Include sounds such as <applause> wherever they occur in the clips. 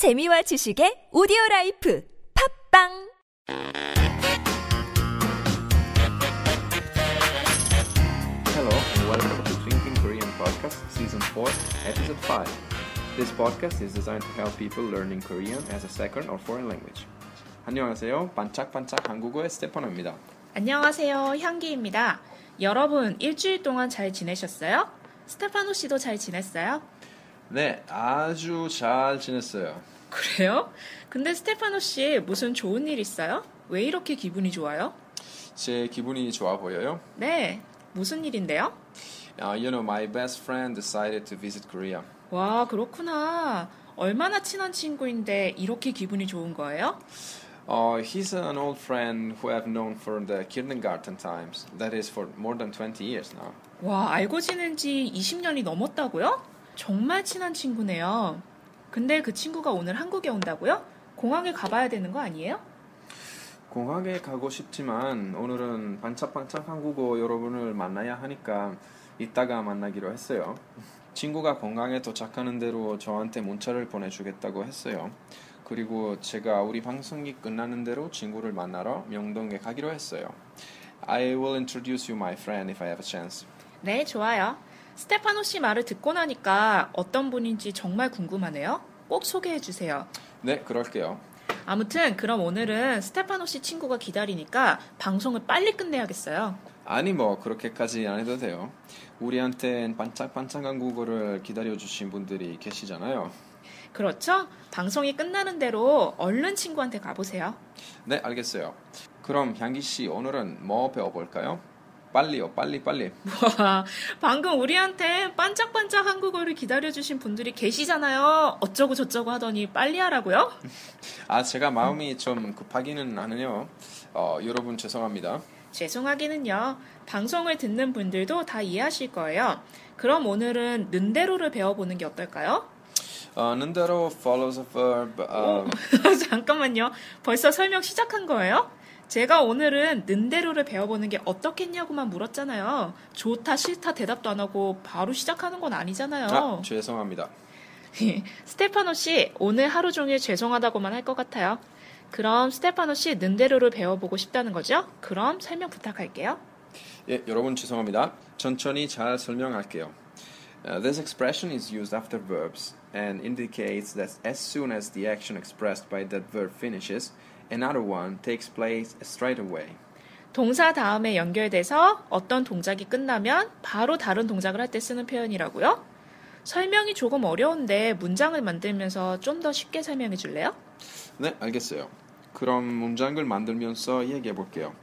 재미와 지식의 오디오 라이프 팝빵 Hello and welcome to Thinking Korean Podcast Season 4, Episode 5. This podcast is designed to help people learning Korean as a second or foreign language. 안녕하세요. 반짝반짝 한국어의 스테파노입니다. 안녕하세요. 향기입니다. 여러분, 일주일 동안 잘 지내셨어요? 스테파노 씨도 잘 지냈어요? 네, 아주 잘 지냈어요. 그래요? 근데 스테파노 씨 무슨 좋은 일 있어요? 왜 이렇게 기분이 좋아요? 제 기분이 좋아 보여요. 네, 무슨 일인데요? Uh, you know, my best friend decided to visit Korea. 와, 그렇구나. 얼마나 친한 친구인데 이렇게 기분이 좋은 거예요? Uh, he's an old friend who I've known for the kindergarten times. That is for more than 20 years now. 와, 알고 지낸 지 20년이 넘었다고요? 정말 친한 친구네요. 근데 그 친구가 오늘 한국에 온다고요? 공항에 가봐야 되는 거 아니에요? 공항에 가고 싶지만 오늘은 반짝반짝 한국어 여러분을 만나야 하니까 이따가 만나기로 했어요. 친구가 공항에 도착하는 대로 저한테 문자를 보내주겠다고 했어요. 그리고 제가 우리 방송이 끝나는 대로 친구를 만나러 명동에 가기로 했어요. I will introduce you my friend if I have a chance. 네, 좋아요. 스테파노 씨 말을 듣고 나니까 어떤 분인지 정말 궁금하네요. 꼭 소개해 주세요. 네, 그럴게요. 아무튼 그럼 오늘은 스테파노 씨 친구가 기다리니까 방송을 빨리 끝내야겠어요. 아니 뭐 그렇게까지 안 해도 돼요. 우리한텐 반짝반짝 한 국어를 기다려주신 분들이 계시잖아요. 그렇죠? 방송이 끝나는 대로 얼른 친구한테 가보세요. 네, 알겠어요. 그럼 향기 씨 오늘은 뭐 배워볼까요? 빨리요, 빨리 빨리. 와, 방금 우리한테 반짝반짝 한국어를 기다려주신 분들이 계시잖아요. 어쩌고 저쩌고 하더니 빨리 하라고요? 아, 제가 마음이 좀 급하기는 하네요. 어, 여러분 죄송합니다. 죄송하기는요. 방송을 듣는 분들도 다 이해하실 거예요. 그럼 오늘은 는대로를 배워보는 게 어떨까요? 어, 는대로 follows a verb. 어, <laughs> 잠깐만요. 벌써 설명 시작한 거예요? 제가 오늘은 는대로를 배워보는 게 어떻겠냐고만 물었잖아요. 좋다, 싫다 대답도 안 하고 바로 시작하는 건 아니잖아요. 아, 죄송합니다. <laughs> 스테파노 씨, 오늘 하루 종일 죄송하다고만 할 것 같아요. 그럼 스테파노 씨 는대로를 배워보고 싶다는 거죠? 그럼 설명 부탁할게요. 예, 여러분 죄송합니다. 천천히 잘 설명할게요. Uh, this expression is used after verbs and indicates that as soon as the action expressed by that verb finishes, another one takes place straight away. 동사 다음에 연결돼서 어떤 동작이 끝나면 바로 다른 동작을 할 때 쓰는 표현이라고요? 설명이 조금 어려운데 문장을 만들면서 좀 더 쉽게 설명해 줄래요? 네, 알겠어요. 그럼 문장을 만들면서 얘기해 볼게요.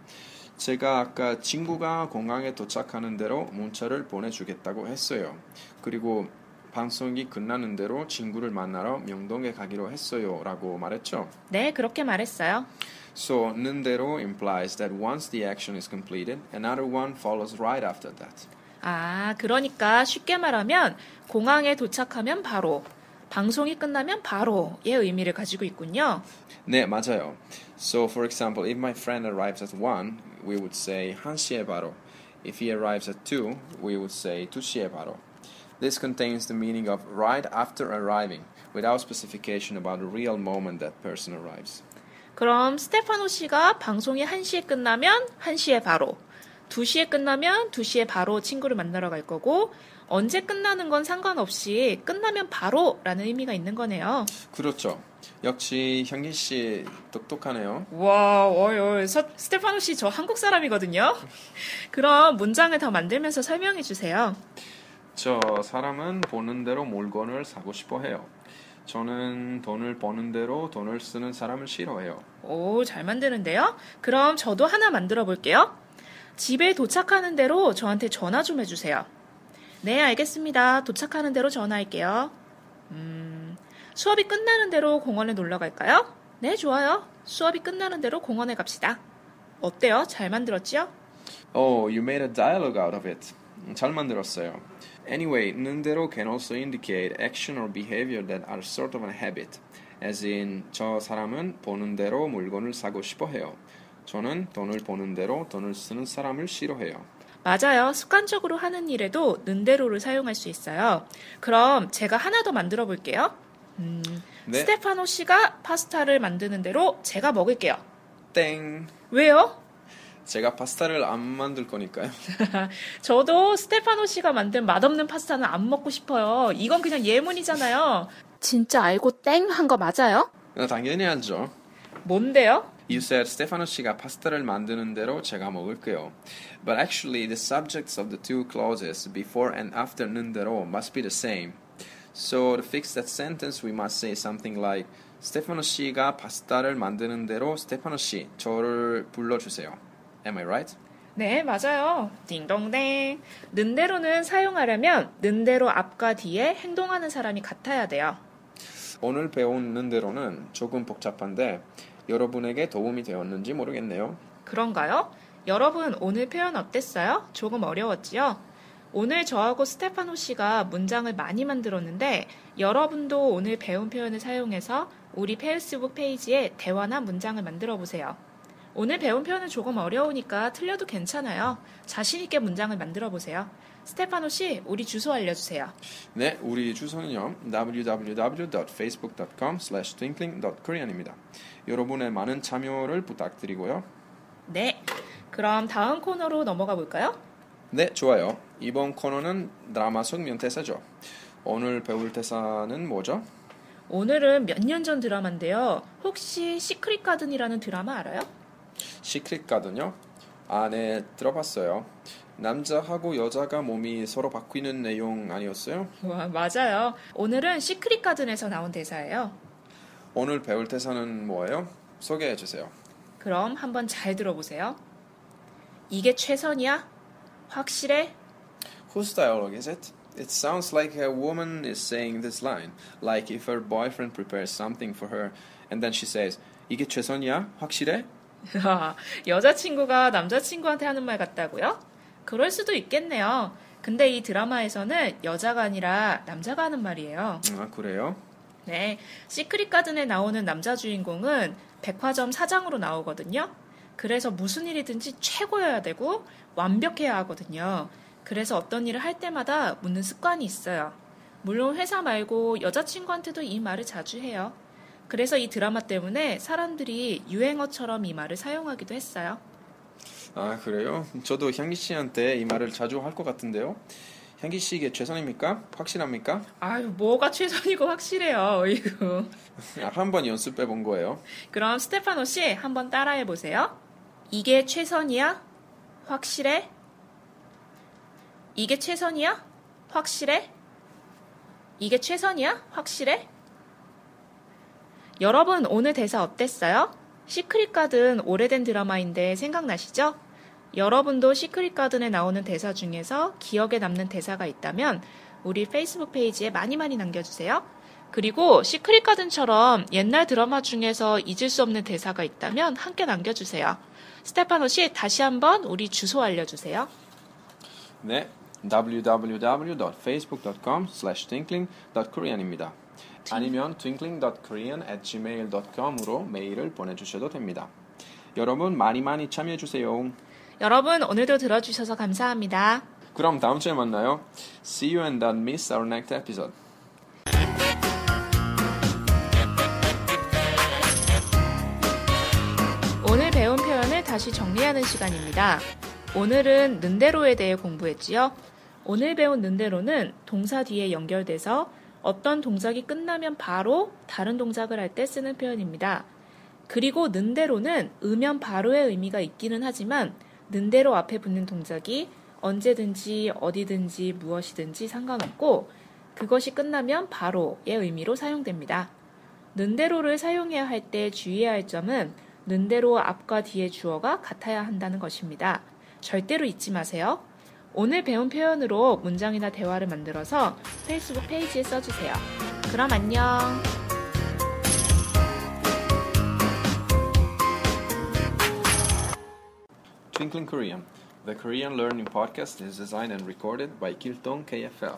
제가 아까 친구가 공항에 도착하는 대로 문자를 보내주겠다고 했어요. 그리고 방송이 끝나는 대로 친구를 만나러 명동에 가기로 했어요. 라고 말했죠. 네, 그렇게 말했어요. So, 는 대로 implies that once the action is completed, another one follows right after that. 아, 그러니까 쉽게 말하면 공항에 도착하면 바로, 방송이 끝나면 바로의 의미를 가지고 있군요. 네, 맞아요. So, for example, if my friend arrives at 1, we would say 1시에 바로. If he arrives at 2, we would say 2시에 바로. This contains the meaning of right after arriving, without specification about the real moment that person arrives. 그럼 스테파노 씨가 방송이 1시에 끝나면 1시에 바로, 2시에 끝나면 2시에 바로 친구를 만나러 갈 거고, 언제 끝나는 건 상관없이 끝나면 바로라는 의미가 있는 거네요. 그렇죠. 역시 형기 씨 똑똑하네요. 와, 어이, 어이, 서- 스테파노 씨 저 한국 사람이거든요. 그럼 문장을 더 만들면서 설명해 주세요. 저 사람은 보는 대로 물건을 사고 싶어 해요. 저는 돈을 버는 대로 돈을 쓰는 사람을 싫어해요. 오, 잘 만드는데요? 그럼 저도 하나 만들어 볼게요. 집에 도착하는 대로 저한테 전화 좀 해주세요. 네, 알겠습니다. 도착하는 대로 전화할게요. 음, 수업이 끝나는 대로 공원에 놀러 갈까요? 네, 좋아요. 수업이 끝나는 대로 공원에 갑시다. 어때요? 잘 만들었죠? Oh, you made a dialogue out of it. 잘 만들었어요. Anyway, 는 대로 can also indicate action or behavior that are sort of a habit. As in, 저 사람은 보는 대로 물건을 사고 싶어 해요. 저는 돈을 버는 대로 돈을 쓰는 사람을 싫어해요. 맞아요. 습관적으로 하는 일에도 는대로를 사용할 수 있어요. 그럼 제가 하나 더 만들어 볼게요. 음, 네. 스테파노 씨가 파스타를 만드는 대로 제가 먹을게요. 땡. 왜요? 제가 파스타를 안 만들 거니까요. <laughs> 저도 스테파노 씨가 만든 맛없는 파스타는 안 먹고 싶어요. 이건 그냥 예문이잖아요. 진짜 알고 땡 한 거 맞아요? 어, 당연히 알죠. 뭔데요? You said 스테파노 씨가 파스타를 만드는 대로 제가 먹을게요. But actually, the subjects of the two clauses before and after는 대로 must be the same. So to fix that sentence, we must say something like 스테파노 씨가 파스타를 만드는 대로 스테파노 씨 저를 불러주세요. Am I right? 네, 맞아요. 딩동댕. 는대로는 사용하려면 는대로 앞과 뒤에 행동하는 사람이 같아야 돼요. 오늘 배우는 대로는 조금 복잡한데 여러분에게 도움이 되었는지 모르겠네요. 그런가요? 여러분 오늘 표현 어땠어요? 조금 어려웠지요? 오늘 저하고 스테파노 씨가 문장을 많이 만들었는데 여러분도 오늘 배운 표현을 사용해서 우리 페이스북 페이지에 대화나 문장을 만들어 보세요. 오늘 배운 표현은 조금 어려우니까 틀려도 괜찮아요. 자신 있게 문장을 만들어 보세요. 스테파노 씨, 우리 주소 알려주세요. 네, 우리 주소는요 www.facebook.com/twinkling.korean입니다. 여러분의 많은 참여를 부탁드리고요. 네, 그럼 다음 코너로 넘어가 볼까요? 네, 좋아요. 이번 코너는 드라마 속 명대사죠. 오늘 배울 대사는 뭐죠? 오늘은 몇 년 전 드라마인데요. 혹시 시크릿 가든이라는 드라마 알아요? 시크릿 가든요? 아, 네, 들어봤어요. 남자하고 여자가 몸이 서로 바뀌는 내용 아니었어요? 와, 맞아요. 오늘은 시크릿 가든에서 나온 대사예요. 오늘 배울 대사는 뭐예요? 소개해 주세요. 그럼 한번 잘 들어보세요. 이게 최선이야? 확실해? Whose dialogue is it? It sounds like a woman is saying this line, like if her boyfriend prepares something for her, and then she says, "이게 최선이야? 확실해?" 여자친구가 남자친구한테 하는 말 같다고요? 그럴 수도 있겠네요. 근데 이 드라마에서는 여자가 아니라 남자가 하는 말이에요. 아 그래요? 네, 시크릿 가든에 나오는 남자 주인공은 백화점 사장으로 나오거든요. 그래서 무슨 일이든지 최고여야 되고 완벽해야 하거든요. 그래서 어떤 일을 할 때마다 묻는 습관이 있어요. 물론 회사 말고 여자친구한테도 이 말을 자주 해요. 그래서 이 드라마 때문에 사람들이 유행어처럼 이 말을 사용하기도 했어요. 아 그래요? 저도 향기 씨한테 이 말을 자주 할 것 같은데요. 향기 씨 이게 최선입니까? 확실합니까? 아유, 뭐가 최선이고 확실해요. 이거. <laughs> 아, 한번 연습해 본 거예요. 그럼 스테파노 씨 한번 따라해 보세요. 이게 최선이야? 확실해? 이게 최선이야? 확실해? 이게 최선이야? 확실해? 여러분 오늘 대사 어땠어요? 시크릿 가든 오래된 드라마인데 생각나시죠? 여러분도 시크릿 가든에 나오는 대사 중에서 기억에 남는 대사가 있다면 우리 페이스북 페이지에 많이 많이 남겨주세요. 그리고 시크릿 가든처럼 옛날 드라마 중에서 잊을 수 없는 대사가 있다면 함께 남겨주세요. 스테파노 씨 다시 한번 우리 주소 알려주세요. 네, www.facebook.com/twinkling.korean입니다. 아니면 twinkling.korean@gmail.com으로 메일을 보내주셔도 됩니다. 여러분 많이 많이 참여해 주세요. 여러분 오늘도 들어주셔서 감사합니다. 그럼 다음 주에 만나요. See you and don't miss our next episode. 오늘 배운 표현을 다시 정리하는 시간입니다. 오늘은 는대로에 대해 공부했지요. 오늘 배운 는대로는 동사 뒤에 연결돼서 어떤 동작이 끝나면 바로 다른 동작을 할 때 쓰는 표현입니다. 그리고 는대로는 으면 바로의 의미가 있기는 하지만 는대로 앞에 붙는 동작이 언제든지 어디든지 무엇이든지 상관없고 그것이 끝나면 바로의 의미로 사용됩니다. 는대로를 사용해야 할 때 주의해야 할 점은 는대로 앞과 뒤의 주어가 같아야 한다는 것입니다. 절대로 잊지 마세요. 오늘 배운 표현으로 문장이나 대화를 만들어서 페이스북 페이지에 써주세요. 그럼 안녕. Twinkling Korean. The Korean Learning Podcast is designed and recorded by Kiltong KFL.